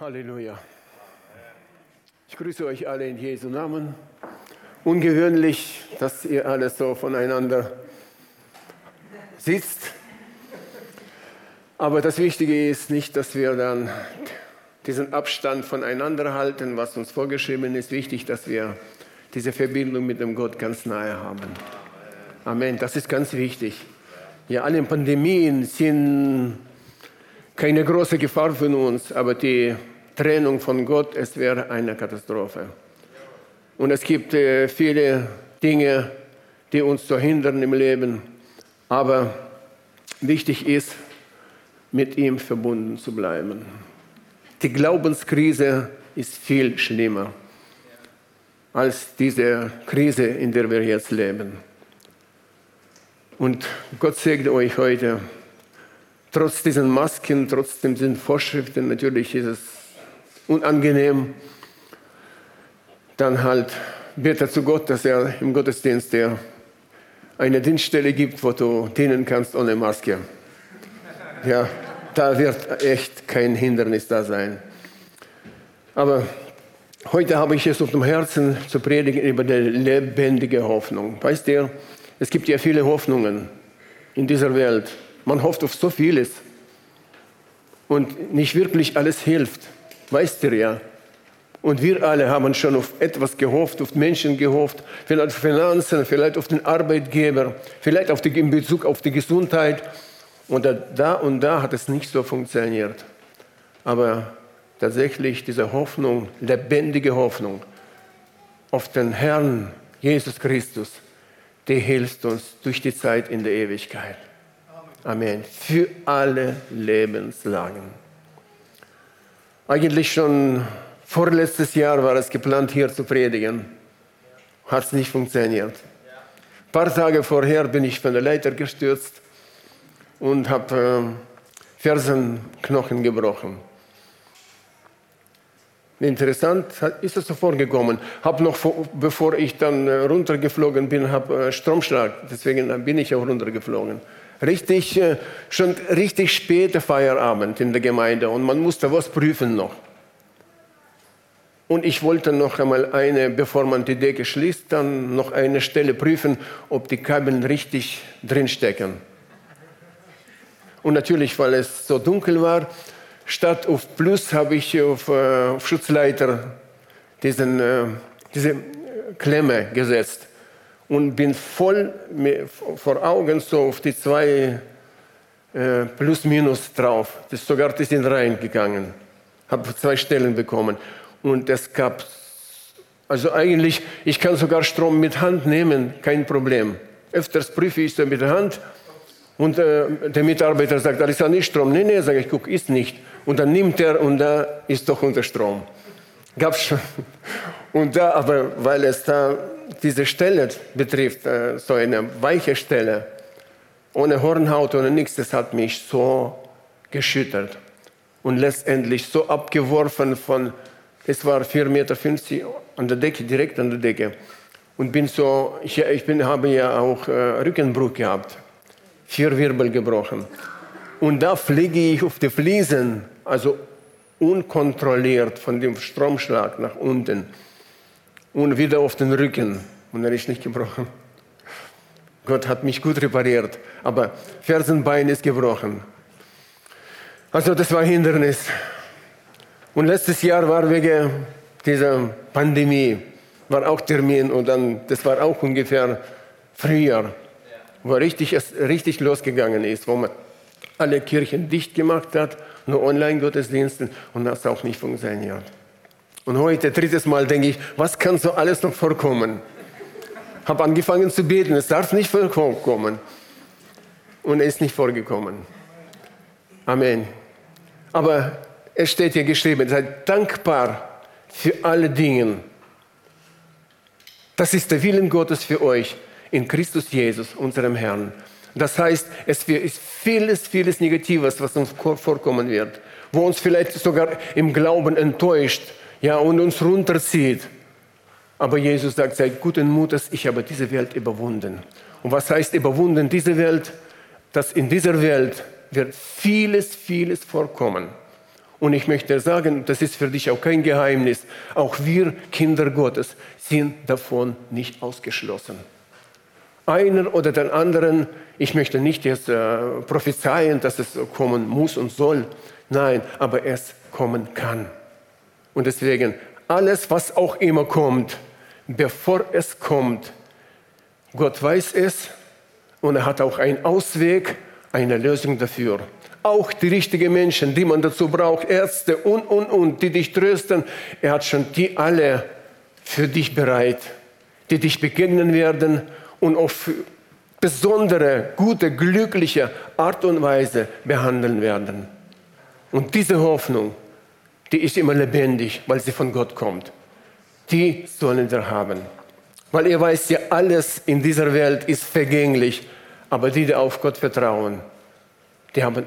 Halleluja. Ich grüße euch alle in Jesu Namen. Ungewöhnlich, dass ihr alle so voneinander sitzt. Aber das Wichtige ist nicht, dass wir dann diesen Abstand voneinander halten, was uns vorgeschrieben ist. Wichtig, dass wir diese Verbindung mit dem Gott ganz nahe haben. Amen. Das ist ganz wichtig. Ja, alle Pandemien sind keine große Gefahr für uns, aber die Trennung von Gott, es wäre eine Katastrophe. Und es gibt äh, viele Dinge, die uns so hindern im Leben, aber wichtig ist, mit ihm verbunden zu bleiben. Die Glaubenskrise ist viel schlimmer als diese Krise, in der wir jetzt leben. Und Gott segne euch heute trotz diesen Masken, trotz diesen Vorschriften, natürlich ist es unangenehm, dann halt bete zu Gott, dass er im Gottesdienst dir eine Dienststelle gibt, wo du dienen kannst ohne Maske. Ja, da wird echt kein Hindernis da sein. Aber heute habe ich es auf dem Herzen zu predigen über die lebendige Hoffnung. Weißt du, es gibt ja viele Hoffnungen in dieser Welt. Man hofft auf so vieles und nicht wirklich alles hilft. Weißt du ja. Und wir alle haben schon auf etwas gehofft, auf Menschen gehofft, vielleicht auf Finanzen, vielleicht auf den Arbeitgeber, vielleicht auf die, in Bezug auf die Gesundheit. Und da und da hat es nicht so funktioniert. Aber tatsächlich diese Hoffnung, lebendige Hoffnung auf den Herrn Jesus Christus, die hilft uns durch die Zeit in der Ewigkeit. Amen. Für alle Lebenslagen. Eigentlich schon vorletztes Jahr war es geplant, hier zu predigen. Hat es nicht funktioniert. Ein paar Tage vorher bin ich von der Leiter gestürzt und habe äh, Fersenknochen gebrochen. Interessant ist es so vorgekommen. Habe noch, bevor ich dann äh, runtergeflogen bin, habe äh, Stromschlag. Deswegen bin ich auch runtergeflogen richtig, äh, schon richtig später Feierabend in der Gemeinde und man musste was prüfen noch. Und ich wollte noch einmal eine, bevor man die Decke schließt, dann noch eine Stelle prüfen, ob die Kabel richtig drinstecken. Und natürlich, weil es so dunkel war, statt auf Plus habe ich auf, äh, auf Schutzleiter diesen, äh, diese Klemme gesetzt und bin voll vor Augen so auf die zwei äh, plus minus drauf. Das sogar die sind reingegangen. Habe zwei Stellen bekommen und es gab also eigentlich ich kann sogar Strom mit Hand nehmen, kein Problem. Öfters prüfe ich so mit der Hand und äh, der Mitarbeiter sagt, da ist ja nicht Strom. Nee, nee, sage ich, guck, ist nicht. Und dann nimmt er und da ist doch unter Strom. Gab's schon. Und da, aber weil es da diese Stelle betrifft, äh, so eine weiche Stelle, ohne Hornhaut oder nichts, das hat mich so geschüttert und letztendlich so abgeworfen von, es war 4,50 Meter an der Decke, direkt an der Decke. Und bin so, ich, ich bin, habe ja auch äh, Rückenbruch gehabt, vier Wirbel gebrochen. Und da fliege ich auf die Fliesen, also unkontrolliert von dem Stromschlag nach unten und wieder auf den Rücken. Und er ist nicht gebrochen. Gott hat mich gut repariert, aber Fersenbein ist gebrochen. Also das war Hindernis. Und letztes Jahr war wegen dieser Pandemie, war auch Termin und dann, das war auch ungefähr Frühjahr, wo richtig, es richtig losgegangen ist, wo man alle Kirchen dicht gemacht hat, nur Online-Gottesdiensten und das auch nicht funktioniert. Und heute, drittes Mal, denke ich, was kann so alles noch vorkommen? Habe angefangen zu beten, es darf nicht vorkommen. Und es ist nicht vorgekommen. Amen. Aber es steht hier geschrieben, seid dankbar für alle Dinge. Das ist der Willen Gottes für euch in Christus Jesus, unserem Herrn. Das heißt, es ist vieles, vieles Negatives, was uns vorkommen wird, wo uns vielleicht sogar im Glauben enttäuscht, ja, und uns runterzieht. Aber Jesus sagt, seid guten Mutes, ich habe diese Welt überwunden. Und was heißt überwunden? Diese Welt, dass in dieser Welt wird vieles, vieles vorkommen. Und ich möchte sagen, das ist für dich auch kein Geheimnis, auch wir Kinder Gottes sind davon nicht ausgeschlossen. Einer oder den anderen, ich möchte nicht jetzt äh, prophezeien, dass es kommen muss und soll, nein, aber es kommen kann. Und deswegen, alles, was auch immer kommt, bevor es kommt, Gott weiß es und er hat auch einen Ausweg, eine Lösung dafür auch die richtigen Menschen, die man dazu braucht, Ärzte und, und, und, die dich trösten. Er hat schon die alle für dich bereit, die dich begegnen werden und auf besondere, gute, glückliche Art und Weise behandeln werden. Und diese Hoffnung, die ist immer lebendig, weil sie von Gott kommt. Die sollen wir haben. Weil ihr weißt ja, alles in dieser Welt ist vergänglich, aber die, die auf Gott vertrauen, die haben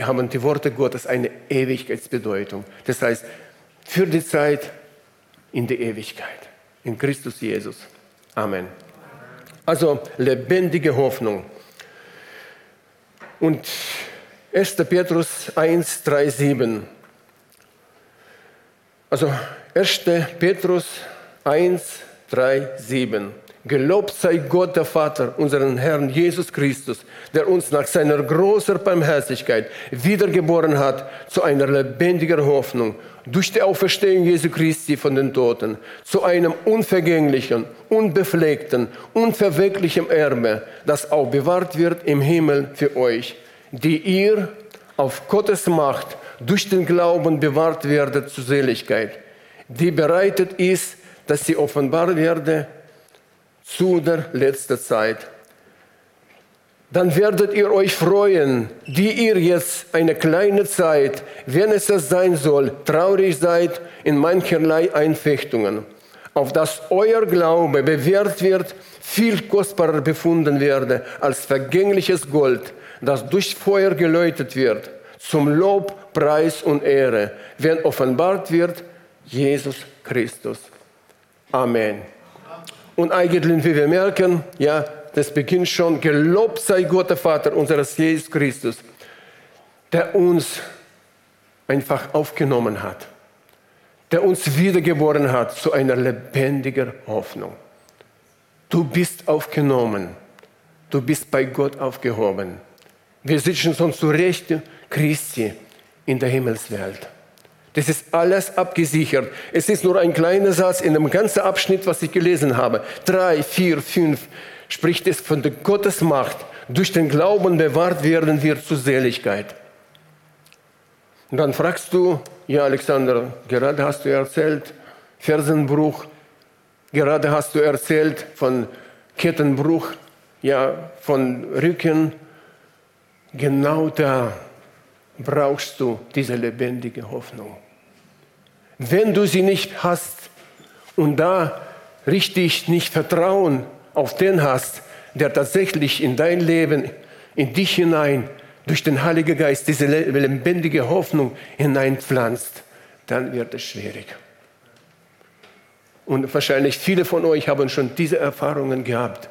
haben die Worte Gottes eine Ewigkeitsbedeutung. Das heißt, für die Zeit in die Ewigkeit, in Christus Jesus. Amen. Also lebendige Hoffnung. Und 1. Petrus 1, 3, 7. Also 1. Petrus 1, 3, 7. Gelobt sei Gott, der Vater, unseren Herrn Jesus Christus, der uns nach seiner großen Barmherzigkeit wiedergeboren hat zu einer lebendigen Hoffnung durch die Auferstehung Jesu Christi von den Toten, zu einem unvergänglichen, unbefleckten, unverwelklichen Erbe, das auch bewahrt wird im Himmel für euch, die ihr auf Gottes Macht durch den Glauben bewahrt werdet zur Seligkeit, die bereitet ist, dass sie offenbar werde zu der letzten Zeit. Dann werdet ihr euch freuen, die ihr jetzt eine kleine Zeit, wenn es das sein soll, traurig seid in mancherlei Einfechtungen, auf dass euer Glaube bewährt wird, viel kostbarer befunden werde als vergängliches Gold, das durch Feuer geläutet wird, zum Lob, Preis und Ehre, wenn offenbart wird Jesus Christus. Amen. Und eigentlich, wie wir merken, ja, das beginnt schon, gelobt sei Gott, der Vater unseres Jesus Christus, der uns einfach aufgenommen hat, der uns wiedergeboren hat zu einer lebendigen Hoffnung. Du bist aufgenommen, du bist bei Gott aufgehoben. Wir sitzen schon zu Recht Christi in der Himmelswelt. Das ist alles abgesichert. Es ist nur ein kleiner Satz in dem ganzen Abschnitt, was ich gelesen habe. Drei, vier, fünf spricht es von der Gottesmacht. Durch den Glauben bewahrt werden wir zur Seligkeit. Und dann fragst du, ja Alexander, gerade hast du erzählt, Fersenbruch, gerade hast du erzählt von Kettenbruch, ja, von Rücken. Genau da brauchst du diese lebendige Hoffnung. Wenn du sie nicht hast und da richtig nicht Vertrauen auf den hast, der tatsächlich in dein Leben, in dich hinein, durch den Heiligen Geist diese lebendige Hoffnung hineinpflanzt, dann wird es schwierig. Und wahrscheinlich viele von euch haben schon diese Erfahrungen gehabt.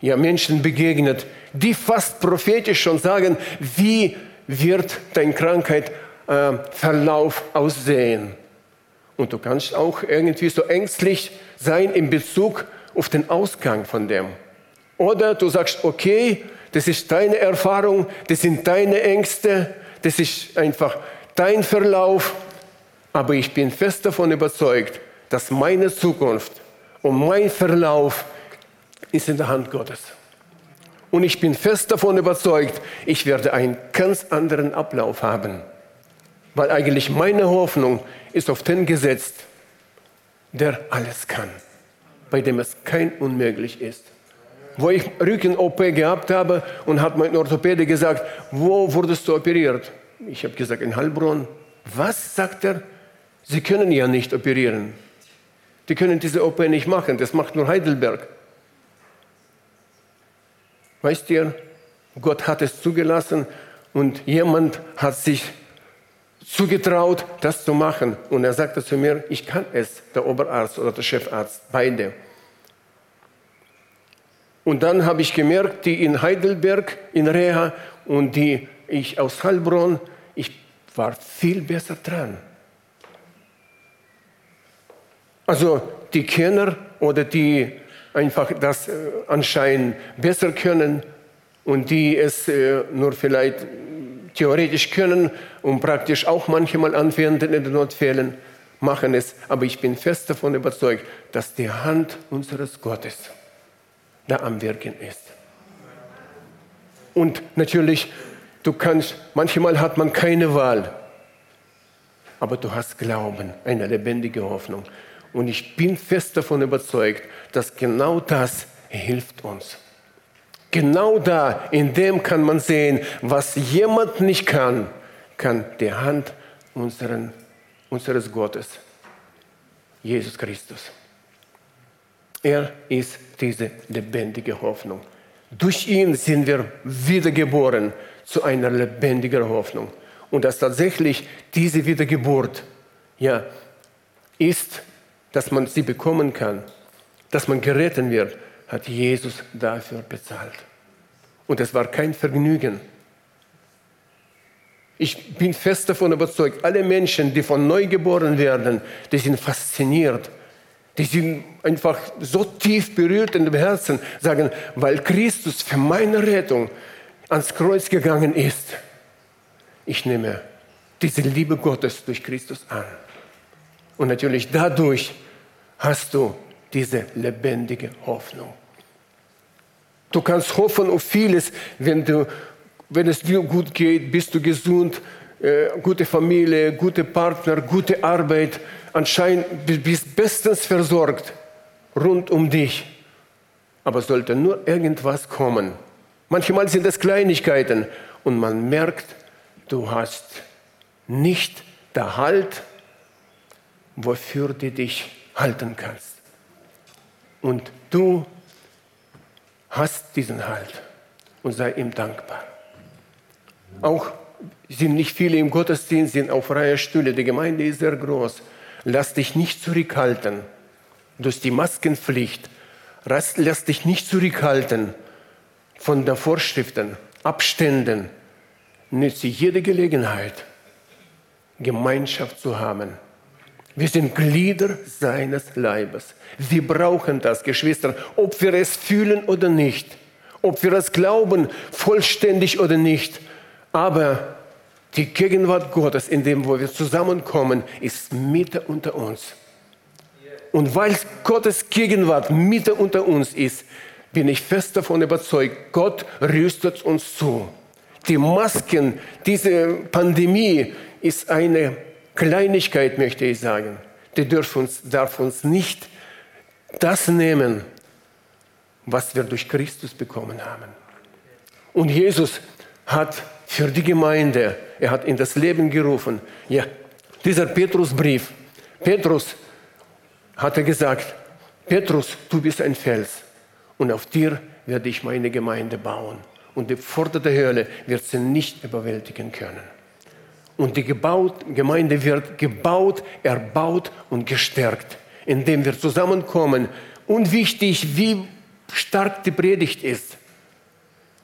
Ja, Menschen begegnet, die fast prophetisch schon sagen, wie wird dein Krankheitsverlauf äh, aussehen. Und du kannst auch irgendwie so ängstlich sein in Bezug auf den Ausgang von dem. Oder du sagst, okay, das ist deine Erfahrung, das sind deine Ängste, das ist einfach dein Verlauf, aber ich bin fest davon überzeugt, dass meine Zukunft und mein Verlauf ist in der Hand Gottes. Und ich bin fest davon überzeugt, ich werde einen ganz anderen Ablauf haben. Weil eigentlich meine Hoffnung ist auf den gesetzt, der alles kann, bei dem es kein Unmöglich ist. Wo ich Rücken-OP gehabt habe und hat mein Orthopäde gesagt, wo wurdest du operiert? Ich habe gesagt, in Heilbronn. Was, sagt er? Sie können ja nicht operieren. Die können diese OP nicht machen, das macht nur Heidelberg. Weißt ihr, Gott hat es zugelassen und jemand hat sich zugetraut, das zu machen. Und er sagte zu mir, ich kann es, der Oberarzt oder der Chefarzt, beide. Und dann habe ich gemerkt, die in Heidelberg, in Reha und die ich aus Heilbronn, ich war viel besser dran. Also die Kenner oder die einfach das äh, anscheinend besser können und die es äh, nur vielleicht theoretisch können und praktisch auch manchmal anwenden in den Notfällen, machen es. Aber ich bin fest davon überzeugt, dass die Hand unseres Gottes da am Wirken ist. Und natürlich, du kannst, manchmal hat man keine Wahl, aber du hast Glauben, eine lebendige Hoffnung. Und ich bin fest davon überzeugt, dass genau das hilft uns. Genau da, in dem kann man sehen, was jemand nicht kann, kann die Hand unseren, unseres Gottes, Jesus Christus. Er ist diese lebendige Hoffnung. Durch ihn sind wir wiedergeboren zu einer lebendigen Hoffnung. Und dass tatsächlich diese Wiedergeburt ja, ist, dass man sie bekommen kann, dass man gerettet wird, hat Jesus dafür bezahlt. Und es war kein Vergnügen. Ich bin fest davon überzeugt, alle Menschen, die von neu geboren werden, die sind fasziniert. Die sind einfach so tief berührt in dem Herzen, sagen, weil Christus für meine Rettung ans Kreuz gegangen ist. Ich nehme diese Liebe Gottes durch Christus an. Und natürlich dadurch hast du diese lebendige Hoffnung. Du kannst hoffen auf vieles, wenn, du, wenn es dir gut geht, bist du gesund, äh, gute Familie, gute Partner, gute Arbeit. Anscheinend bist bestens versorgt rund um dich. Aber sollte nur irgendwas kommen. Manchmal sind es Kleinigkeiten und man merkt, du hast nicht der Halt, wofür du dich halten kannst. Und du hast diesen Halt und sei ihm dankbar. Auch sind nicht viele im Gottesdienst, sind auf freie Stühle. Die Gemeinde ist sehr groß. Lass dich nicht zurückhalten durch die Maskenpflicht. Lass dich nicht zurückhalten von den Vorschriften, Abständen. Nütze jede Gelegenheit, Gemeinschaft zu haben wir sind Glieder seines Leibes. Wir brauchen das, Geschwister, ob wir es fühlen oder nicht, ob wir es glauben, vollständig oder nicht. Aber die Gegenwart Gottes, in dem wo wir zusammenkommen, ist Mitte unter uns. Und weil Gottes Gegenwart Mitte unter uns ist, bin ich fest davon überzeugt, Gott rüstet uns zu. Die Masken, diese Pandemie ist eine Kleinigkeit möchte ich sagen, die darf uns, darf uns nicht das nehmen, was wir durch Christus bekommen haben. Und Jesus hat für die Gemeinde, er hat in das Leben gerufen. Ja, dieser Petrusbrief, Petrus hatte gesagt, Petrus, du bist ein Fels und auf dir werde ich meine Gemeinde bauen. Und die Pforte der Hölle wird sie nicht überwältigen können. Und die gebaut, Gemeinde wird gebaut, erbaut und gestärkt, indem wir zusammenkommen. Unwichtig, wie stark die Predigt ist.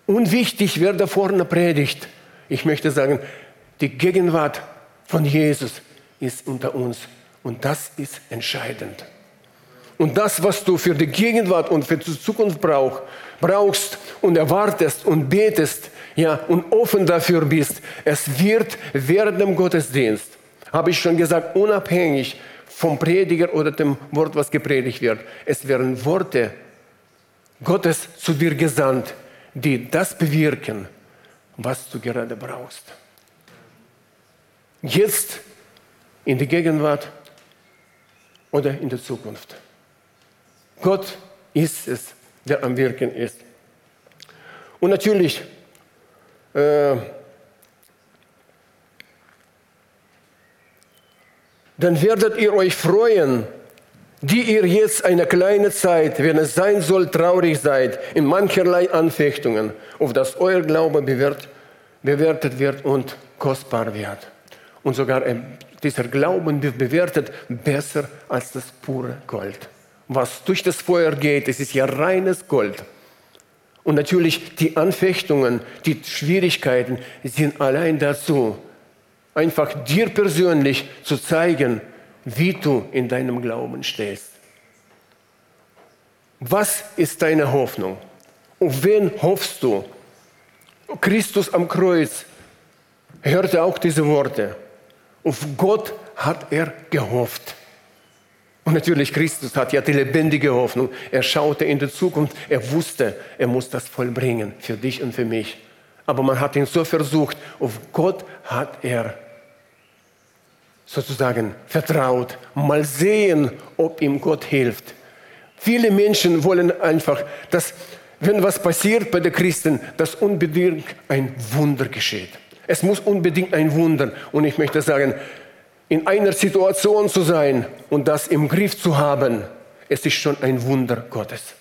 Unwichtig, wer da vorne predigt. Ich möchte sagen, die Gegenwart von Jesus ist unter uns. Und das ist entscheidend. Und das, was du für die Gegenwart und für die Zukunft brauch, brauchst und erwartest und betest, ja, und offen dafür bist, es wird während dem Gottesdienst, habe ich schon gesagt, unabhängig vom Prediger oder dem Wort, was gepredigt wird, es werden Worte Gottes zu dir gesandt, die das bewirken, was du gerade brauchst. Jetzt in die Gegenwart oder in der Zukunft. Gott ist es, der am Wirken ist. Und natürlich äh, dann werdet ihr euch freuen, die ihr jetzt eine kleine Zeit, wenn es sein soll, traurig seid, in mancherlei Anfechtungen, auf dass euer Glaube bewährt, bewertet wird und kostbar wird. Und sogar dieser Glauben wird bewertet besser als das pure Gold. Was durch das Feuer geht, es ist ja reines Gold. Und natürlich die Anfechtungen, die Schwierigkeiten sind allein dazu, einfach dir persönlich zu zeigen, wie du in deinem Glauben stehst. Was ist deine Hoffnung? Auf wen hoffst du? Christus am Kreuz hörte auch diese Worte. Auf Gott hat er gehofft. Und natürlich, Christus hat ja die lebendige Hoffnung. Er schaute in die Zukunft. Er wusste, er muss das vollbringen für dich und für mich. Aber man hat ihn so versucht. Auf Gott hat er sozusagen vertraut. Mal sehen, ob ihm Gott hilft. Viele Menschen wollen einfach, dass, wenn was passiert bei den Christen, dass unbedingt ein Wunder geschieht. Es muss unbedingt ein Wunder. Und ich möchte sagen, in einer Situation zu sein und das im Griff zu haben, es ist schon ein Wunder Gottes.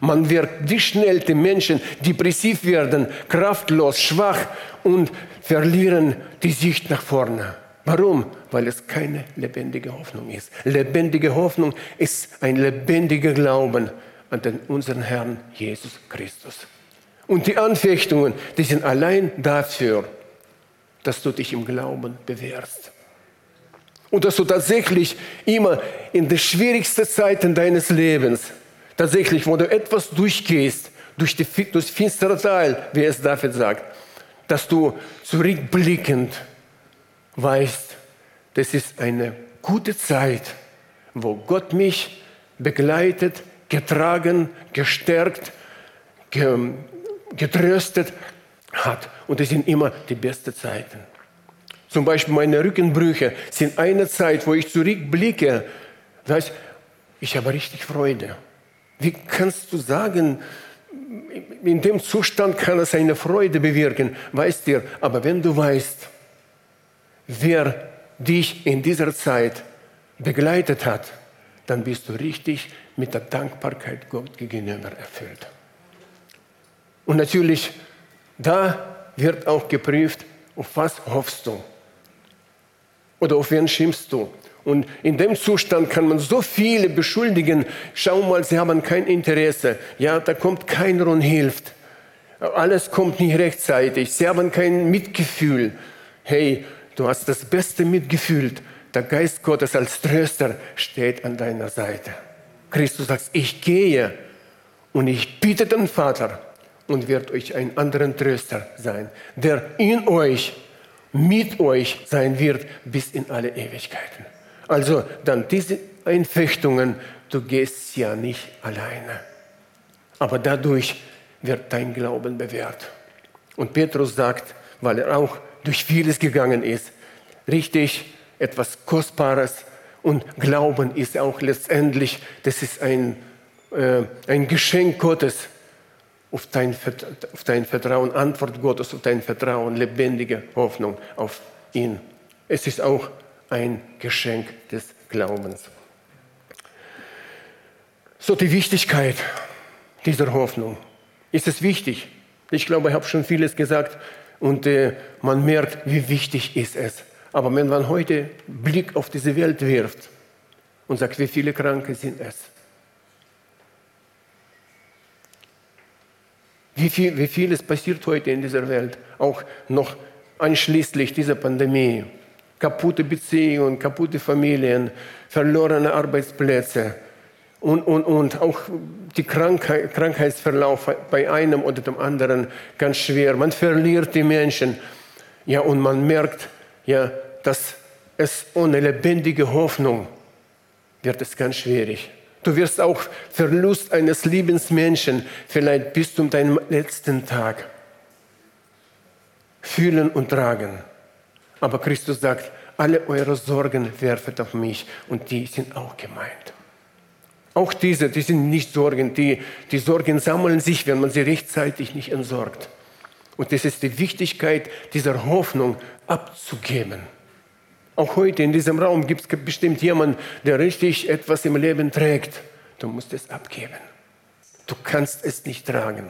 Man wird wie schnell die Menschen depressiv werden, kraftlos, schwach und verlieren die Sicht nach vorne. Warum? Weil es keine lebendige Hoffnung ist. Lebendige Hoffnung ist ein lebendiger Glauben an den, unseren Herrn Jesus Christus. Und die Anfechtungen, die sind allein dafür, dass du dich im Glauben bewährst. Und dass du tatsächlich immer in den schwierigsten Zeiten deines Lebens, tatsächlich, wo du etwas durchgehst, durch, die, durch das finstere Teil, wie es David sagt, dass du zurückblickend weißt, das ist eine gute Zeit, wo Gott mich begleitet, getragen, gestärkt, getröstet hat. Und das sind immer die besten Zeiten. Zum Beispiel meine Rückenbrüche sind eine Zeit, wo ich zurückblicke, weiß, ich habe richtig Freude. Wie kannst du sagen, in dem Zustand kann es eine Freude bewirken, weißt du, aber wenn du weißt, wer dich in dieser Zeit begleitet hat, dann bist du richtig mit der Dankbarkeit Gott gegenüber erfüllt. Und natürlich, da wird auch geprüft, auf was hoffst du? Oder auf wen schimpfst du? Und in dem Zustand kann man so viele beschuldigen. Schau mal, sie haben kein Interesse. Ja, da kommt keiner und hilft. Alles kommt nicht rechtzeitig. Sie haben kein Mitgefühl. Hey, du hast das Beste mitgefühlt. Der Geist Gottes als Tröster steht an deiner Seite. Christus sagt, ich gehe und ich bitte den Vater und wird euch einen anderen Tröster sein, der in euch mit euch sein wird bis in alle Ewigkeiten. Also dann diese Einfechtungen, du gehst ja nicht alleine. Aber dadurch wird dein Glauben bewährt. Und Petrus sagt, weil er auch durch vieles gegangen ist, richtig etwas Kostbares. Und Glauben ist auch letztendlich, das ist ein, äh, ein Geschenk Gottes auf dein, auf dein Vertrauen, Antwort Gottes auf dein Vertrauen, lebendige Hoffnung auf ihn. Es ist auch ein Geschenk des Glaubens. So die Wichtigkeit dieser Hoffnung. Ist es wichtig? Ich glaube, ich habe schon vieles gesagt und äh, man merkt, wie wichtig ist es. Aber wenn man heute Blick auf diese Welt wirft und sagt, wie viele Kranke sind es, Wie, viel, wie vieles passiert heute in dieser Welt, auch noch anschließend dieser Pandemie. Kaputte Beziehungen, kaputte Familien, verlorene Arbeitsplätze und, und, und auch die Krankheit, Krankheitsverlauf bei einem oder dem anderen ganz schwer. Man verliert die Menschen. Ja, und man merkt, ja, dass es ohne lebendige Hoffnung wird es ganz schwierig. Du wirst auch Verlust eines Lebensmenschen vielleicht bis zu deinem letzten Tag fühlen und tragen. Aber Christus sagt, alle eure Sorgen werfet auf mich und die sind auch gemeint. Auch diese, die sind nicht Sorgen, die, die Sorgen sammeln sich, wenn man sie rechtzeitig nicht entsorgt. Und das ist die Wichtigkeit dieser Hoffnung abzugeben. Auch heute in diesem Raum gibt es bestimmt jemanden, der richtig etwas im Leben trägt. Du musst es abgeben. Du kannst es nicht tragen.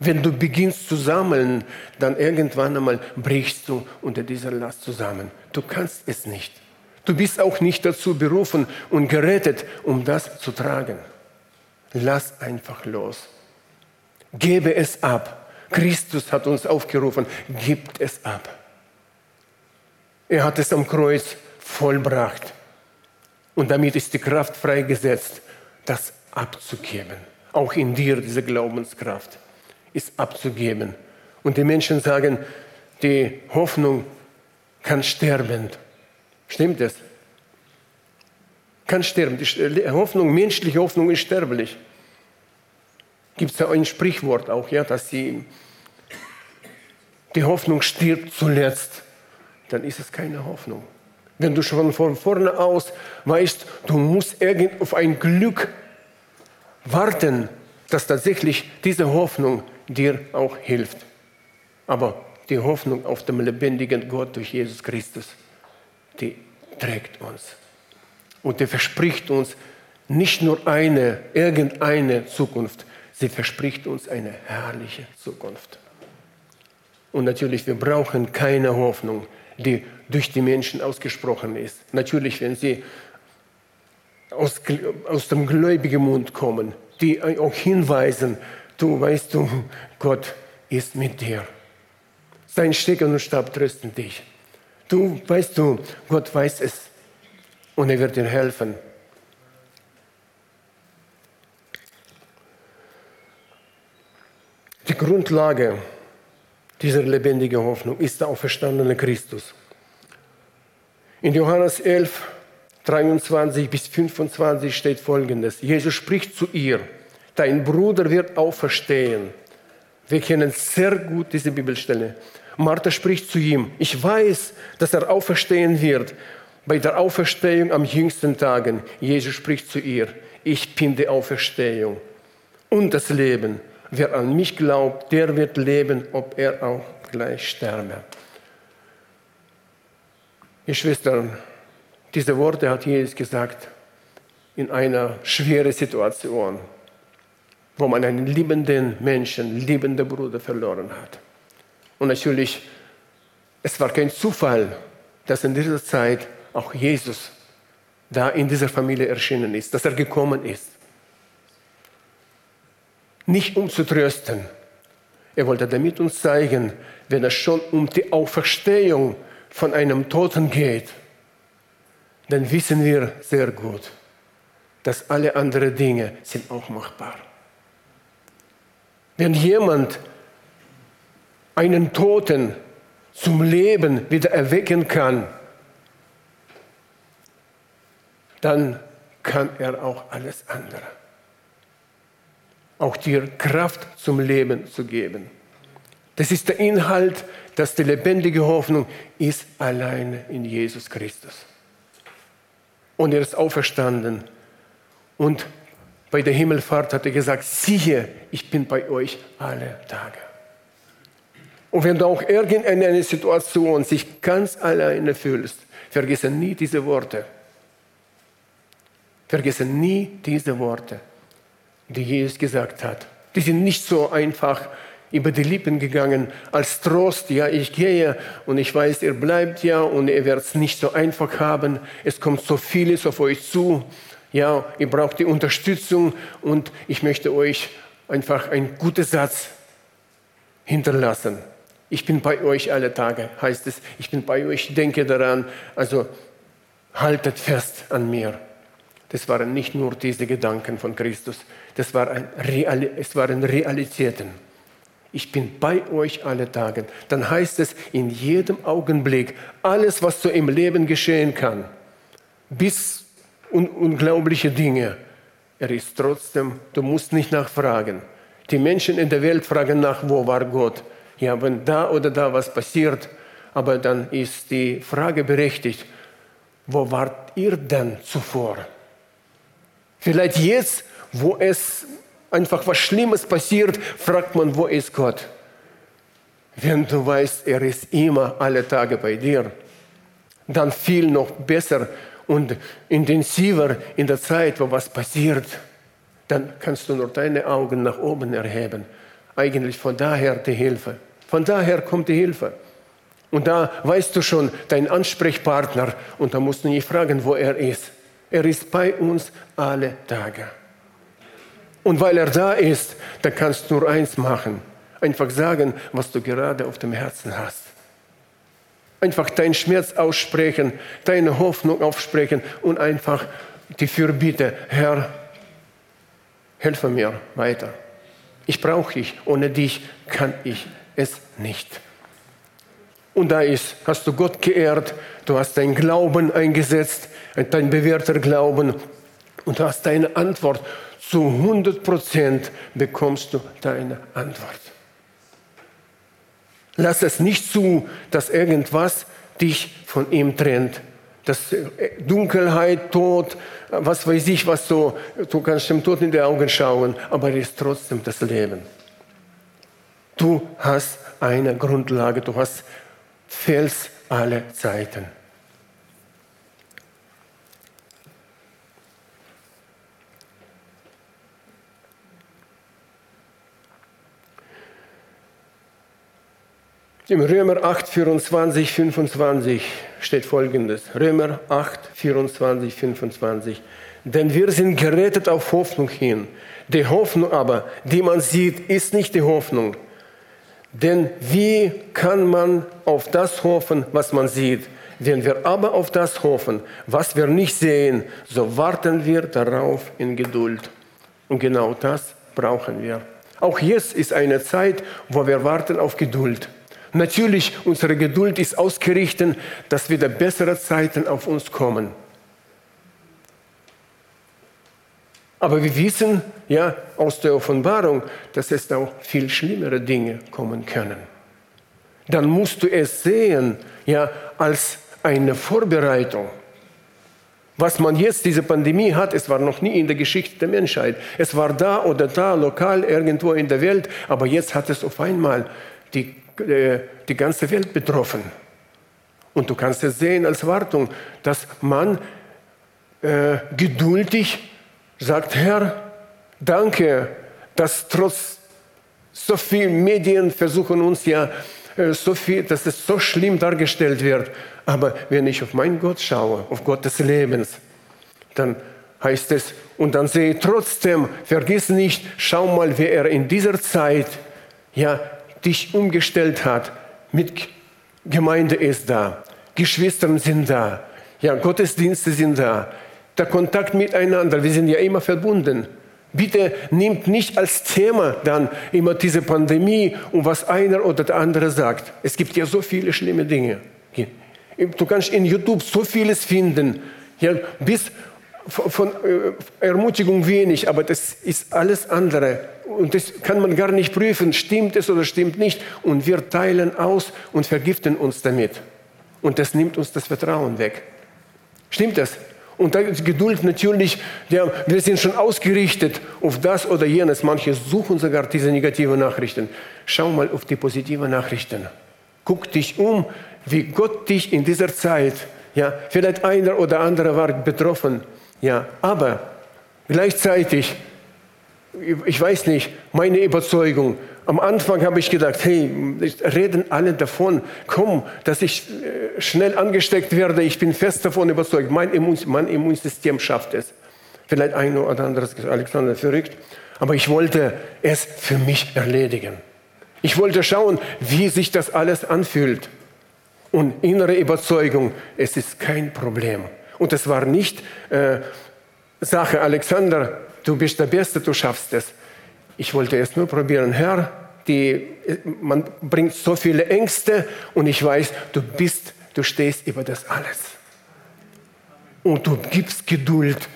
Wenn du beginnst zu sammeln, dann irgendwann einmal brichst du unter dieser Last zusammen. Du kannst es nicht. Du bist auch nicht dazu berufen und gerettet, um das zu tragen. Lass einfach los. Gebe es ab. Christus hat uns aufgerufen, gibt es ab. Er hat es am Kreuz vollbracht. Und damit ist die Kraft freigesetzt, das abzugeben. Auch in dir diese Glaubenskraft ist abzugeben. Und die Menschen sagen, die Hoffnung kann sterben. Stimmt das? Kann sterben. Die Hoffnung, menschliche Hoffnung ist sterblich. Gibt es ja ein Sprichwort auch, ja, dass die, die Hoffnung stirbt zuletzt. Dann ist es keine Hoffnung. Wenn du schon von vorne aus weißt, du musst irgend auf ein Glück warten, dass tatsächlich diese Hoffnung dir auch hilft. Aber die Hoffnung auf den lebendigen Gott durch Jesus Christus, die trägt uns. Und die verspricht uns nicht nur eine, irgendeine Zukunft, sie verspricht uns eine herrliche Zukunft. Und natürlich, wir brauchen keine Hoffnung, die durch die Menschen ausgesprochen ist. Natürlich, wenn sie aus, aus dem gläubigen Mund kommen, die auch hinweisen, du weißt du, Gott ist mit dir. Sein Stecken und Stab trösten dich. Du weißt du, Gott weiß es und er wird dir helfen. Die Grundlage dieser lebendigen Hoffnung ist der auferstandene Christus. In Johannes 11, 23 bis 25 steht folgendes. Jesus spricht zu ihr, dein Bruder wird auferstehen. Wir kennen sehr gut diese Bibelstelle. Martha spricht zu ihm, ich weiß, dass er auferstehen wird. Bei der Auferstehung am jüngsten Tagen, Jesus spricht zu ihr, ich bin die Auferstehung und das Leben. Wer an mich glaubt, der wird leben, ob er auch gleich sterbe. Ihr Schwestern, diese Worte hat Jesus gesagt in einer schweren Situation, wo man einen liebenden Menschen, liebenden Bruder verloren hat. Und natürlich, es war kein Zufall, dass in dieser Zeit auch Jesus da in dieser Familie erschienen ist, dass er gekommen ist. Nicht um zu trösten. Er wollte damit uns zeigen, wenn es schon um die Auferstehung von einem Toten geht, dann wissen wir sehr gut, dass alle anderen Dinge sind auch machbar. Wenn jemand einen Toten zum Leben wieder erwecken kann, dann kann er auch alles andere. Auch dir Kraft zum Leben zu geben. Das ist der Inhalt, dass die lebendige Hoffnung ist alleine in Jesus Christus. Und er ist auferstanden. Und bei der Himmelfahrt hat er gesagt, siehe, ich bin bei euch alle Tage. Und wenn du auch irgendeine Situation sich ganz alleine fühlst, vergesse nie diese Worte. Vergesse nie diese Worte, die Jesus gesagt hat. Die sind nicht so einfach über die Lippen gegangen als Trost. Ja, ich gehe und ich weiß, ihr bleibt ja und ihr werdet es nicht so einfach haben. Es kommt so vieles auf euch zu. Ja, ihr braucht die Unterstützung und ich möchte euch einfach einen guten Satz hinterlassen. Ich bin bei euch alle Tage, heißt es. Ich bin bei euch, denke daran. Also haltet fest an mir. Das waren nicht nur diese Gedanken von Christus, das waren, Real, es waren Realitäten. Ich bin bei euch alle Tage. Dann heißt es in jedem Augenblick, alles, was so im Leben geschehen kann, bis un unglaubliche Dinge, er ist trotzdem, du musst nicht nachfragen. Die Menschen in der Welt fragen nach, wo war Gott? ja, wenn da oder da was passiert, aber dann ist die Frage berechtigt, wo wart ihr denn zuvor? Vielleicht jetzt, wo es einfach was Schlimmes passiert, fragt man, wo ist Gott? Wenn du weißt, er ist immer alle Tage bei dir, dann viel noch besser und intensiver in der Zeit, wo was passiert, dann kannst du nur deine Augen nach oben erheben. Eigentlich von daher die Hilfe. Von daher kommt die Hilfe. Und da weißt du schon, dein Ansprechpartner, und da musst du nicht fragen, wo er ist. Er ist bei uns alle Tage. Und weil er da ist, da kannst du nur eins machen. Einfach sagen, was du gerade auf dem Herzen hast. Einfach deinen Schmerz aussprechen, deine Hoffnung aussprechen und einfach die Fürbitte, Herr, helfe mir weiter. Ich brauche dich, ohne dich kann ich es nicht. Und da ist, hast du Gott geehrt, du hast deinen Glauben eingesetzt, dein bewährter Glauben und hast deine Antwort. Zu 100 Prozent bekommst du deine Antwort. Lass es nicht zu, dass irgendwas dich von ihm trennt. Dass Dunkelheit, Tod, was weiß ich, was so, du kannst dem Tod in die Augen schauen, aber es ist trotzdem das Leben. Du hast eine Grundlage, du hast Fels alle Zeiten. Im Römer 8, 24, 25 steht folgendes. Römer 8, 24, 25. Denn wir sind gerettet auf Hoffnung hin. Die Hoffnung aber, die man sieht, ist nicht die Hoffnung. Denn wie kann man auf das hoffen, was man sieht? Wenn wir aber auf das hoffen, was wir nicht sehen, so warten wir darauf in Geduld. Und genau das brauchen wir. Auch jetzt ist eine Zeit, wo wir warten auf Geduld. Natürlich, unsere Geduld ist ausgerichtet, dass wieder bessere Zeiten auf uns kommen. Aber wir wissen ja aus der Offenbarung, dass es auch viel schlimmere Dinge kommen können. Dann musst du es sehen ja als eine Vorbereitung. Was man jetzt, diese Pandemie hat, es war noch nie in der Geschichte der Menschheit. Es war da oder da, lokal, irgendwo in der Welt, aber jetzt hat es auf einmal die äh, die ganze Welt betroffen. Und du kannst es sehen als Wartung, dass man äh, geduldig sagt, Herr, danke, dass trotz so viel Medien versuchen uns ja äh, so viel, dass es so schlimm dargestellt wird. Aber wenn ich auf meinen Gott schaue, auf Gott des Lebens, dann heißt es, und dann sehe ich trotzdem, vergiss nicht, schau mal, wie er in dieser Zeit ja dich umgestellt hat. Mit Gemeinde ist da, Geschwistern sind da, ja, Gottesdienste sind da, der Kontakt miteinander, wir sind ja immer verbunden. Bitte nimmt nicht als Thema dann immer diese Pandemie und was einer oder der andere sagt. Es gibt ja so viele schlimme Dinge. Du kannst in YouTube so vieles finden, ja, bis von äh, Ermutigung wenig, aber das ist alles andere. Und das kann man gar nicht prüfen, stimmt es oder stimmt nicht. Und wir teilen aus und vergiften uns damit. Und das nimmt uns das Vertrauen weg. Stimmt das? Und da ist Geduld natürlich, ja, wir sind schon ausgerichtet auf das oder jenes. Manche suchen sogar diese negativen Nachrichten. Schau mal auf die positiven Nachrichten. Guck dich um, wie Gott dich in dieser Zeit, ja, vielleicht einer oder andere war betroffen, ja, aber gleichzeitig, ich weiß nicht, meine Überzeugung, am Anfang habe ich gedacht, hey, reden alle davon, komm, dass ich äh, schnell angesteckt werde. Ich bin fest davon überzeugt, mein, Immun, mein Immunsystem schafft es. Vielleicht ein oder anderes, Alexander, verrückt. Aber ich wollte es für mich erledigen. Ich wollte schauen, wie sich das alles anfühlt. Und innere Überzeugung, es ist kein Problem. Und es war nicht äh, Sache, Alexander, du bist der Beste, du schaffst es. Ich wollte es nur probieren. Herr, die, man bringt so viele Ängste und ich weiß, du bist, du stehst über das alles. Und du gibst Geduld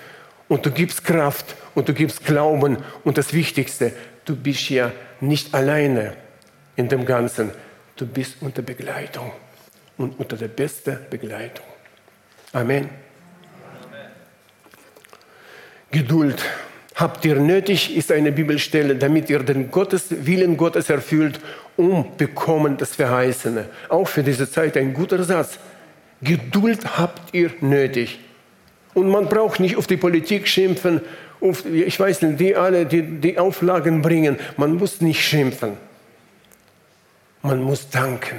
und du gibst Kraft und du gibst Glauben. Und das Wichtigste, du bist ja nicht alleine in dem Ganzen. Du bist unter Begleitung und unter der besten Begleitung. Amen. Geduld habt ihr nötig, ist eine Bibelstelle, damit ihr den Gottes, Willen Gottes erfüllt, um bekommen das Verheißene. Auch für diese Zeit ein guter Satz. Geduld habt ihr nötig. Und man braucht nicht auf die Politik schimpfen, auf, ich weiß nicht, die alle, die, die Auflagen bringen. Man muss nicht schimpfen. Man muss danken.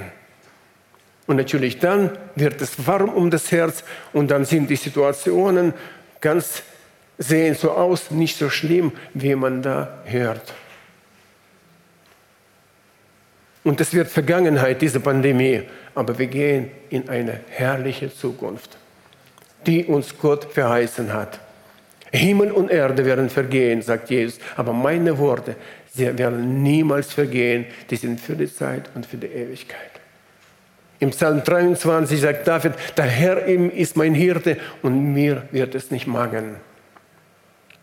Und natürlich dann wird es warm um das Herz und dann sind die Situationen ganz sehen so aus, nicht so schlimm, wie man da hört. Und es wird Vergangenheit, diese Pandemie. aber wir gehen in eine herrliche Zukunft, die uns Gott verheißen hat. Himmel und Erde werden vergehen, sagt Jesus, aber meine Worte, sie werden niemals vergehen, die sind für die Zeit und für die Ewigkeit. Im Psalm 23 sagt David, der Herr ist mein Hirte und mir wird es nicht mangeln.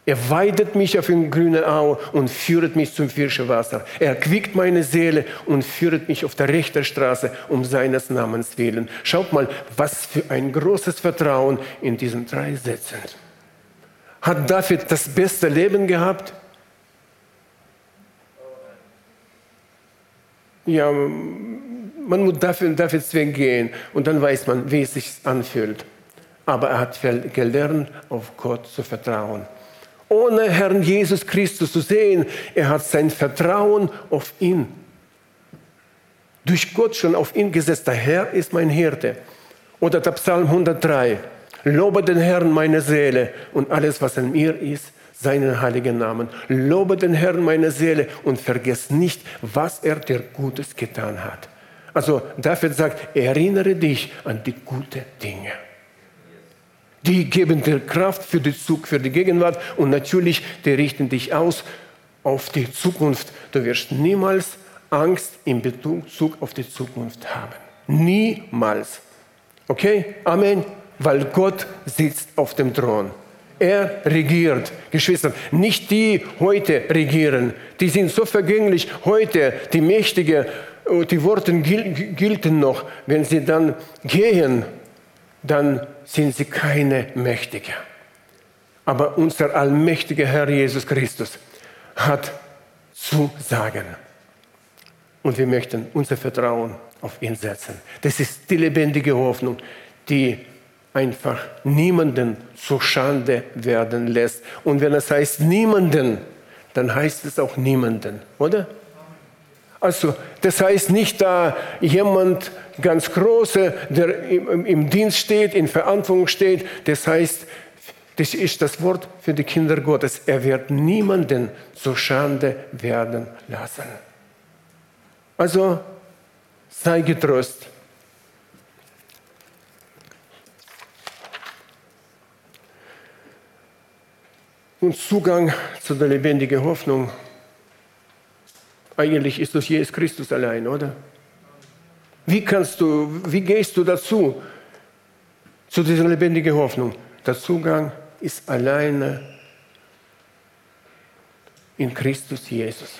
Er weidet mich auf den grünen Au und führt mich zum frischen Wasser. Er quickt meine Seele und führt mich auf der rechten Straße um seines Namens willen. Schaut mal, was für ein großes Vertrauen in diesen drei Sätzen. Hat David das beste Leben gehabt? Ja, man muss dafür, dafür zwingen gehen und dann weiß man, wie es sich anfühlt. Aber er hat gelernt, auf Gott zu vertrauen. Ohne Herrn Jesus Christus zu sehen, er hat sein Vertrauen auf ihn, durch Gott schon auf ihn gesetzt. Der Herr ist mein Hirte. Oder der Psalm 103. Lobe den Herrn meine Seele und alles, was in mir ist, seinen heiligen Namen. Lobe den Herrn meine Seele und vergiss nicht, was er dir Gutes getan hat. Also David sagt, erinnere dich an die guten Dinge. Die geben dir Kraft für die Zug, für die Gegenwart und natürlich, die richten dich aus auf die Zukunft. Du wirst niemals Angst in Bezug auf die Zukunft haben. Niemals. Okay? Amen weil Gott sitzt auf dem Thron. Er regiert, Geschwister. Nicht die heute regieren, die sind so vergänglich. Heute, die Mächtige, äh, die Worte gelten noch. Wenn sie dann gehen, dann sind sie keine Mächtige. Aber unser allmächtiger Herr Jesus Christus hat zu sagen. Und wir möchten unser Vertrauen auf ihn setzen. Das ist die lebendige Hoffnung, die einfach niemanden zur Schande werden lässt. Und wenn es heißt niemanden, dann heißt es auch niemanden, oder? Also, das heißt nicht da jemand ganz Große, der im, Dienst steht, in Verantwortung steht. Das heißt, das ist das Wort für die Kinder Gottes. Er wird niemanden zur Schande werden lassen. Also, sei getrost. und Zugang zu der lebendigen Hoffnung. Eigentlich ist das Jesus Christus allein, oder? Wie kannst du, wie gehst du dazu, zu dieser lebendigen Hoffnung? Der Zugang ist alleine in Christus Jesus.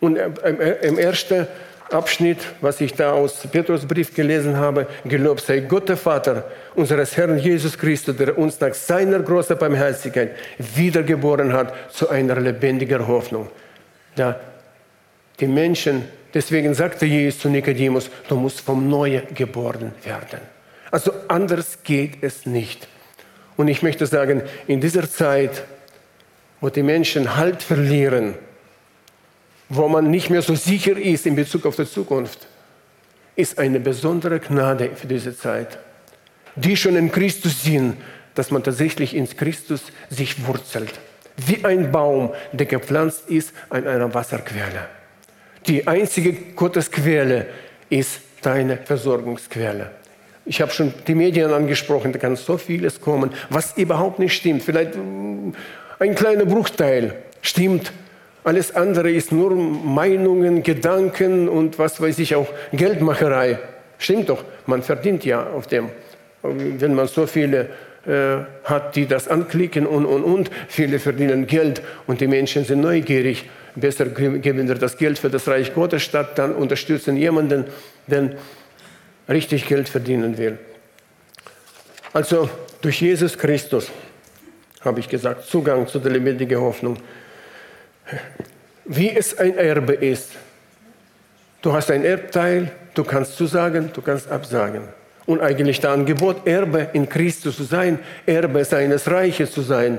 Und im ersten Abschnitt, was ich da aus Petrusbrief gelesen habe, gelobt sei Gott der Vater unseres Herrn Jesus Christus, der uns nach seiner großen Barmherzigkeit wiedergeboren hat zu einer lebendigen Hoffnung. Da die Menschen, deswegen sagte Jesus zu Nikodemus, du musst vom Neuen geboren werden. Also anders geht es nicht. Und ich möchte sagen, in dieser Zeit, wo die Menschen Halt verlieren, wo man nicht mehr so sicher ist in Bezug auf die Zukunft, ist eine besondere Gnade für diese Zeit, die schon in Christus sind, dass man tatsächlich in Christus sich wurzelt, wie ein Baum, der gepflanzt ist an einer Wasserquelle. Die einzige Gottesquelle ist deine Versorgungsquelle. Ich habe schon die Medien angesprochen, da kann so vieles kommen, was überhaupt nicht stimmt. Vielleicht mm, ein kleiner Bruchteil stimmt, alles andere ist nur Meinungen, Gedanken und was weiß ich auch, Geldmacherei. Stimmt doch, man verdient ja auf dem. Wenn man so viele äh, hat, die das anklicken und, und, und, viele verdienen Geld und die Menschen sind neugierig. Besser geben wir das Geld für das Reich Gottes statt, dann unterstützen jemanden, der richtig Geld verdienen will. Also durch Jesus Christus, habe ich gesagt, Zugang zu der lebendigen Hoffnung wie es ein Erbe ist. Du hast ein Erbteil, du kannst zusagen, du kannst absagen. Und eigentlich das Angebot, Erbe in Christus zu sein, Erbe seines Reiches zu sein.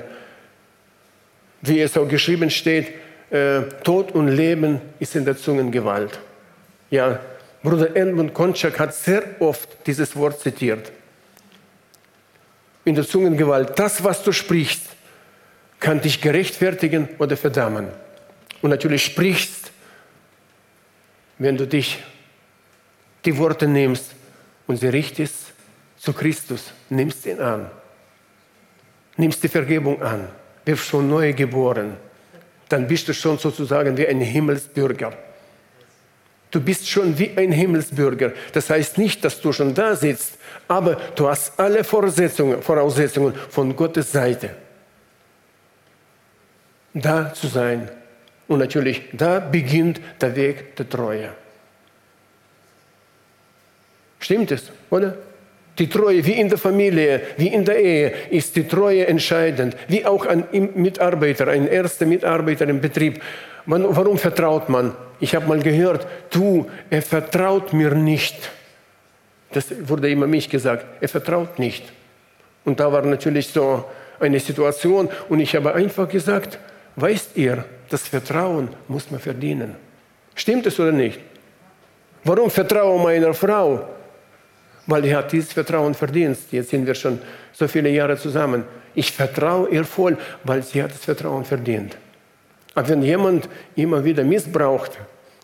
Wie es auch geschrieben steht, äh, Tod und Leben ist in der Zungengewalt. Ja, Bruder Edmund Konczak hat sehr oft dieses Wort zitiert. In der Zungengewalt, das, was du sprichst, kann dich gerechtfertigen oder verdammen. Und natürlich sprichst wenn du dich die Worte nimmst und sie richtest zu Christus, nimmst ihn an, nimmst die Vergebung an, wirst schon neu geboren, dann bist du schon sozusagen wie ein Himmelsbürger. Du bist schon wie ein Himmelsbürger. Das heißt nicht, dass du schon da sitzt, aber du hast alle Voraussetzungen, Voraussetzungen von Gottes Seite. Da zu sein. Und natürlich, da beginnt der Weg der Treue. Stimmt es, oder? Die Treue, wie in der Familie, wie in der Ehe, ist die Treue entscheidend. Wie auch ein Mitarbeiter, ein erster Mitarbeiter im Betrieb. Man, warum vertraut man? Ich habe mal gehört, du, er vertraut mir nicht. Das wurde immer mich gesagt. Er vertraut nicht. Und da war natürlich so eine Situation und ich habe einfach gesagt, weißt ihr, das Vertrauen muss man verdienen. Stimmt es oder nicht? Warum vertraue meiner Frau? weil er hat dieses Vertrauen verdient. Jetzt sind wir schon so viele Jahre zusammen. Ich vertraue ihr voll, weil sie hat das Vertrauen verdient. Aber wenn jemand immer wieder missbraucht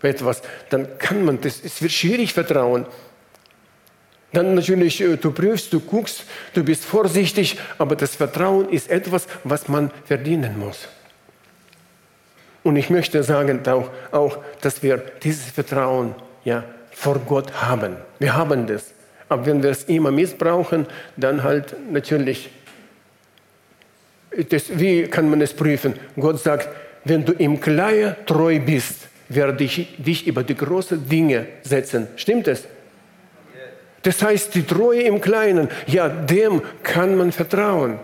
etwas, dann kann man das, es wird schwierig vertrauen. Dann natürlich, äh, du prüfst, du guckst, du bist vorsichtig, aber das Vertrauen ist etwas, was man verdienen muss. Und ich möchte sagen auch, auch dass wir dieses Vertrauen ja, vor Gott haben. Wir haben das. Aber wenn wir es immer missbrauchen, dann halt natürlich, das, wie kann man es prüfen? Gott sagt, wenn du im Kleinen treu bist, werde ich dich über die großen Dinge setzen. Stimmt es? Das heißt, die Treue im Kleinen, ja, dem kann man vertrauen.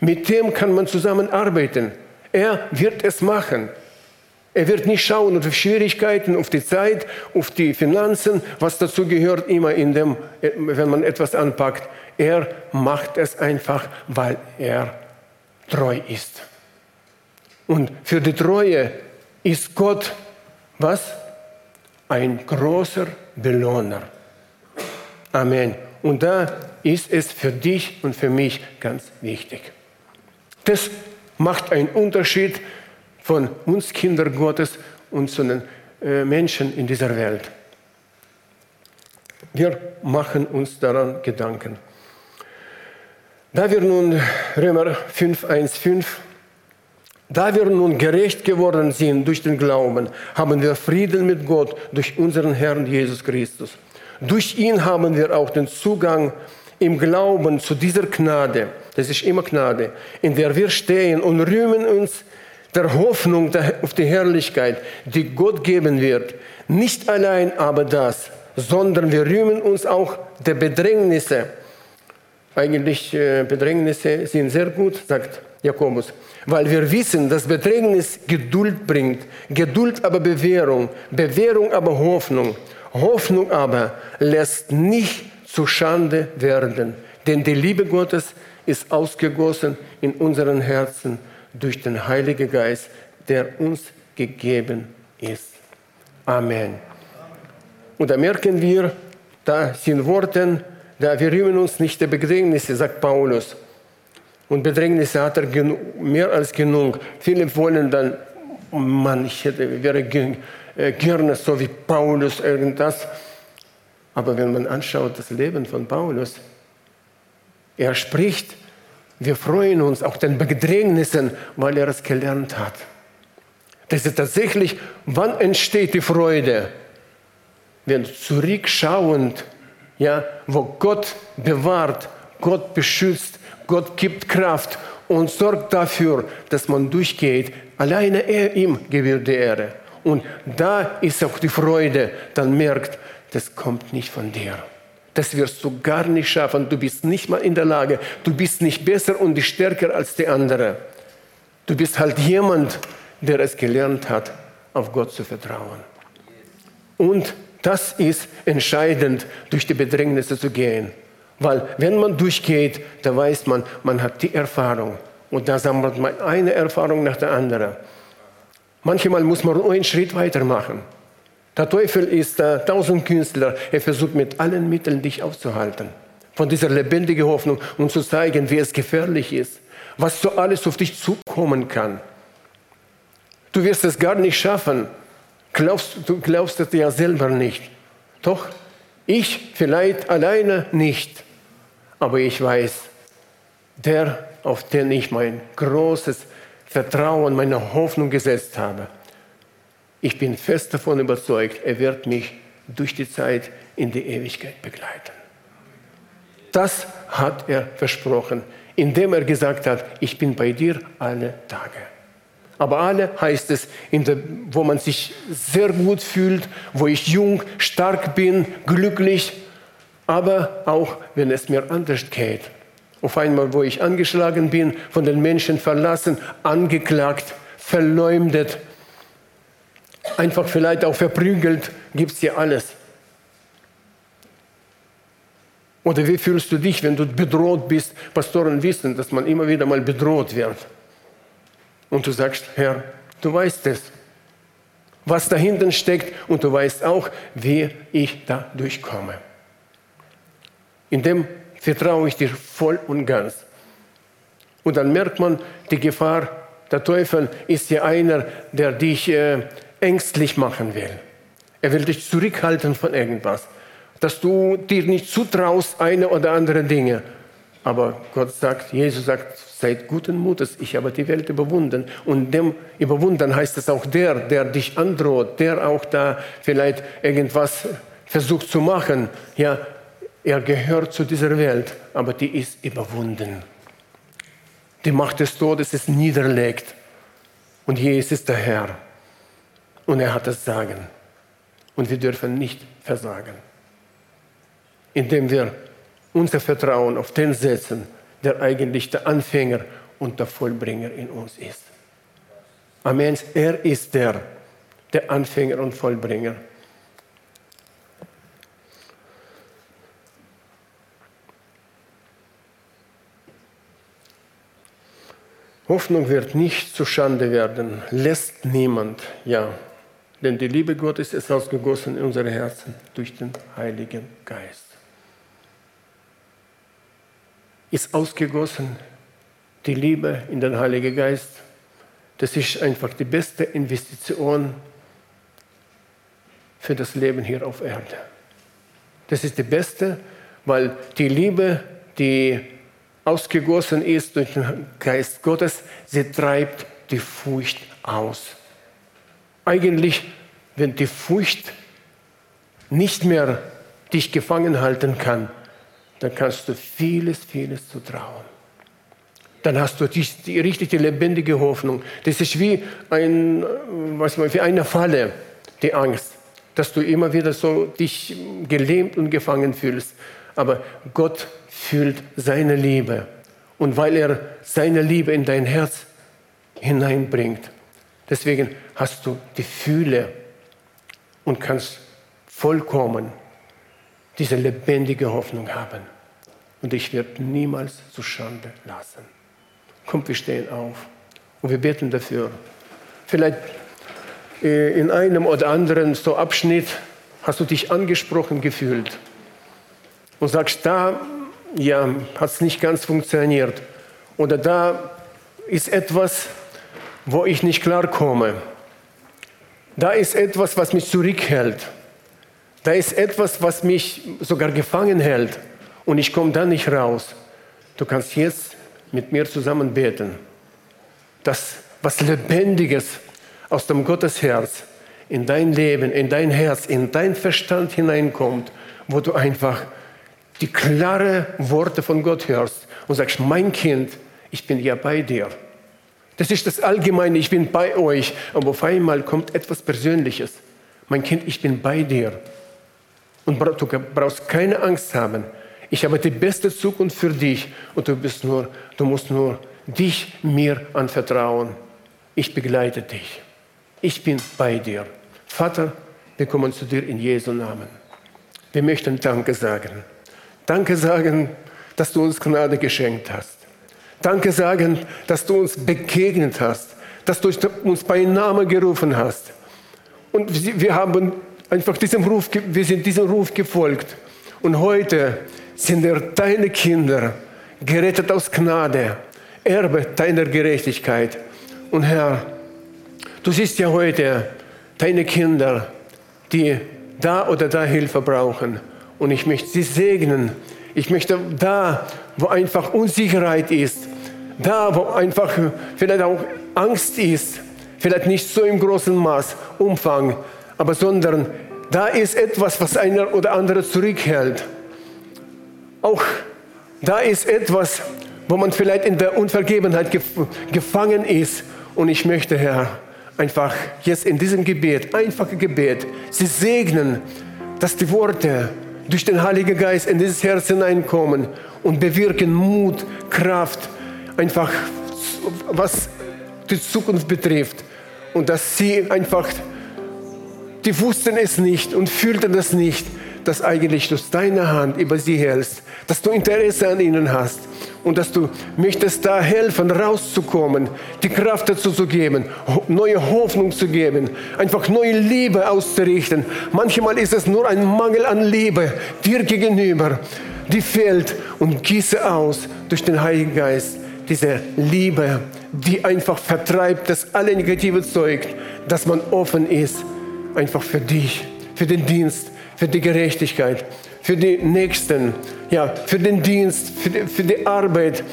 Mit dem kann man zusammenarbeiten. Er wird es machen. Er wird nicht schauen auf Schwierigkeiten, auf die Zeit, auf die Finanzen, was dazu gehört, immer in dem, wenn man etwas anpackt. Er macht es einfach, weil er treu ist. Und für die Treue ist Gott was? Ein großer Belohner. Amen. Und da ist es für dich und für mich ganz wichtig. Das macht einen Unterschied von uns Kinder Gottes und zu den äh, Menschen in dieser Welt. Wir machen uns daran Gedanken. Da wir nun, Römer 5, 1, 5, da wir nun gerecht geworden sind durch den Glauben, haben wir Frieden mit Gott durch unseren Herrn Jesus Christus. Durch ihn haben wir auch den Zugang im Glauben zu dieser Gnade, das ist immer Gnade, in der wir stehen und rühmen uns der Hoffnung auf die Herrlichkeit, die Gott geben wird. Nicht allein aber das, sondern wir rühmen uns auch der Bedrängnisse. Eigentlich äh, Bedrängnisse sind sehr gut, sagt Jakobus, weil wir wissen, dass Bedrängnis Geduld bringt, Geduld aber Bewährung, Bewährung aber Hoffnung, Hoffnung aber lässt nicht zu Schande werden, denn die Liebe Gottes ist ausgegossen in unseren Herzen durch den Heiligen Geist, der uns gegeben ist. Amen. Und da merken wir, da sind Worte, da wir rühmen uns nicht der Bedrängnisse, sagt Paulus. Und Bedrängnisse hat er mehr als genug. Viele wollen dann, oh Mann, ich hätte, wäre äh, gerne so wie Paulus irgendwas. Aber wenn man anschaut das Leben von Paulus, er spricht wir freuen uns auch den Bedrängnissen, weil er es gelernt hat. Das ist tatsächlich, wann entsteht die Freude? Wenn zurückschauend, ja, wo Gott bewahrt, Gott beschützt, Gott gibt Kraft und sorgt dafür, dass man durchgeht. Alleine er ihm gewährt die Ehre. Und da ist auch die Freude, dann merkt, das kommt nicht von dir. Das wirst du gar nicht schaffen. Du bist nicht mal in der Lage. Du bist nicht besser und stärker als die andere. Du bist halt jemand, der es gelernt hat, auf Gott zu vertrauen. Und das ist entscheidend, durch die Bedrängnisse zu gehen. Weil wenn man durchgeht, da weiß man, man hat die Erfahrung. Und da sammelt man eine Erfahrung nach der anderen. Manchmal muss man nur einen Schritt weitermachen. Der Teufel ist der Tausendkünstler. Er versucht mit allen Mitteln, dich aufzuhalten. Von dieser lebendigen Hoffnung und zu zeigen, wie es gefährlich ist. Was so alles auf dich zukommen kann. Du wirst es gar nicht schaffen. glaubst, du glaubst es ja selber nicht. Doch, ich vielleicht alleine nicht. Aber ich weiß, der, auf den ich mein großes Vertrauen, meine Hoffnung gesetzt habe, ich bin fest davon überzeugt, er wird mich durch die Zeit in die Ewigkeit begleiten. Das hat er versprochen, indem er gesagt hat, ich bin bei dir alle Tage. Aber alle heißt es, der, wo man sich sehr gut fühlt, wo ich jung, stark bin, glücklich, aber auch wenn es mir anders geht. Auf einmal, wo ich angeschlagen bin, von den Menschen verlassen, angeklagt, verleumdet, einfach vielleicht auch verprügelt, gibt es hier alles. Oder wie fühlst du dich, wenn du bedroht bist? Pastoren wissen, dass man immer wieder mal bedroht wird. Und du sagst, Herr, du weißt es, was dahinter steckt und du weißt auch, wie ich da durchkomme. In dem vertraue ich dir voll und ganz. Und dann merkt man die Gefahr, der Teufel ist ja einer, der dich äh, ängstlich machen will. Er will dich zurückhalten von irgendwas dass du dir nicht zutraust, eine oder andere Dinge. Aber Gott sagt, Jesus sagt, seid guten Mutes, ich habe die Welt überwunden. Und dem überwunden heißt es auch der, der dich androht, der auch da vielleicht irgendwas versucht zu machen. Ja, er gehört zu dieser Welt, aber die ist überwunden. Die Macht des Todes ist niederlegt. Und Jesus ist der Herr. Und er hat das Sagen. Und wir dürfen nicht versagen indem wir unser Vertrauen auf den setzen, der eigentlich der Anfänger und der Vollbringer in uns ist. Amen. Er ist der, der Anfänger und Vollbringer. Hoffnung wird nicht zu Schande werden, lässt niemand, ja. Denn die Liebe Gottes ist ausgegossen in unsere Herzen durch den Heiligen Geist ist ausgegossen, die Liebe in den Heiligen Geist. Das ist einfach die beste Investition für das Leben hier auf Erde. Das ist die beste, weil die Liebe, die ausgegossen ist durch den Geist Gottes, sie treibt die Furcht aus. Eigentlich, wenn die Furcht nicht mehr dich gefangen halten kann, dann kannst du vieles, vieles zutrauen. Dann hast du die, die richtige, lebendige Hoffnung. Das ist wie, ein, was man, wie eine Falle, die Angst, dass du immer wieder so dich gelähmt und gefangen fühlst. Aber Gott fühlt seine Liebe. Und weil er seine Liebe in dein Herz hineinbringt, deswegen hast du die Fühle und kannst vollkommen diese lebendige Hoffnung haben. Und ich werde niemals zu Schande lassen. Kommt, wir stehen auf und wir beten dafür. Vielleicht äh, in einem oder anderen so Abschnitt hast du dich angesprochen gefühlt und sagst, da ja, hat es nicht ganz funktioniert. Oder da ist etwas, wo ich nicht klarkomme. Da ist etwas, was mich zurückhält. Da ist etwas, was mich sogar gefangen hält und ich komme da nicht raus. Du kannst jetzt mit mir zusammen beten, dass was Lebendiges aus dem Gottesherz in dein Leben, in dein Herz, in dein Verstand hineinkommt, wo du einfach die klaren Worte von Gott hörst und sagst, mein Kind, ich bin ja bei dir. Das ist das Allgemeine, ich bin bei euch. Aber auf einmal kommt etwas Persönliches. Mein Kind, ich bin bei dir. Und du brauchst keine Angst haben. Ich habe die beste Zukunft für dich und du, bist nur, du musst nur dich mir anvertrauen. Ich begleite dich. Ich bin bei dir. Vater, wir kommen zu dir in Jesu Namen. Wir möchten Danke sagen. Danke sagen, dass du uns Gnade geschenkt hast. Danke sagen, dass du uns begegnet hast, dass du uns bei Namen gerufen hast. Und wir haben einfach diesem Ruf, wir sind diesem Ruf gefolgt. Und heute sind wir deine Kinder, gerettet aus Gnade, Erbe deiner Gerechtigkeit. Und Herr, du siehst ja heute deine Kinder, die da oder da Hilfe brauchen. Und ich möchte sie segnen. Ich möchte da, wo einfach Unsicherheit ist, da, wo einfach vielleicht auch Angst ist, vielleicht nicht so im großen Maß, Umfang, aber sondern da ist etwas, was einer oder andere zurückhält. Auch da ist etwas, wo man vielleicht in der Unvergebenheit gefangen ist. Und ich möchte, Herr, einfach jetzt in diesem Gebet, einfache Gebet, Sie segnen, dass die Worte durch den Heiligen Geist in dieses Herz hineinkommen und bewirken Mut, Kraft, einfach was die Zukunft betrifft. Und dass sie einfach, die wussten es nicht und fühlten das nicht, dass eigentlich du deine Hand über sie hältst, dass du Interesse an ihnen hast und dass du möchtest da helfen, rauszukommen, die Kraft dazu zu geben, neue Hoffnung zu geben, einfach neue Liebe auszurichten. Manchmal ist es nur ein Mangel an Liebe dir gegenüber, die fehlt und gieße aus durch den Heiligen Geist diese Liebe, die einfach vertreibt, das alle negative Zeug, dass man offen ist, einfach für dich, für den Dienst, für die Gerechtigkeit, für die Nächsten, ja, für den Dienst, für die, für die Arbeit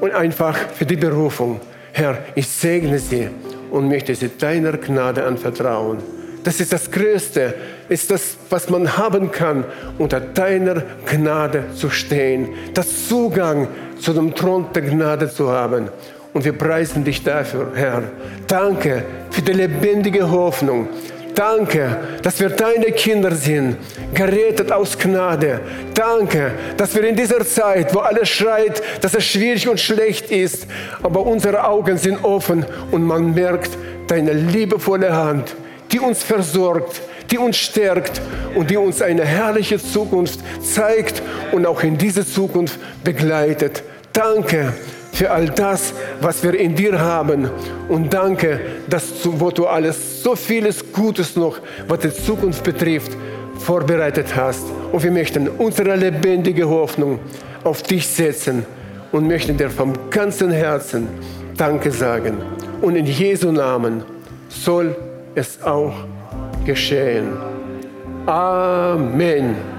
und einfach für die Berufung. Herr, ich segne sie und möchte sie deiner Gnade anvertrauen. Das ist das Größte, ist das, was man haben kann, unter deiner Gnade zu stehen, das Zugang zu dem Thron der Gnade zu haben. Und wir preisen dich dafür, Herr. Danke für die lebendige Hoffnung. Danke, dass wir deine Kinder sind, gerettet aus Gnade. Danke, dass wir in dieser Zeit, wo alles schreit, dass es schwierig und schlecht ist, aber unsere Augen sind offen und man merkt deine liebevolle Hand, die uns versorgt, die uns stärkt und die uns eine herrliche Zukunft zeigt und auch in diese Zukunft begleitet. Danke für all das, was wir in dir haben. Und danke, dass du, wo du alles, so vieles Gutes noch, was die Zukunft betrifft, vorbereitet hast. Und wir möchten unsere lebendige Hoffnung auf dich setzen und möchten dir vom ganzen Herzen Danke sagen. Und in Jesu Namen soll es auch geschehen. Amen.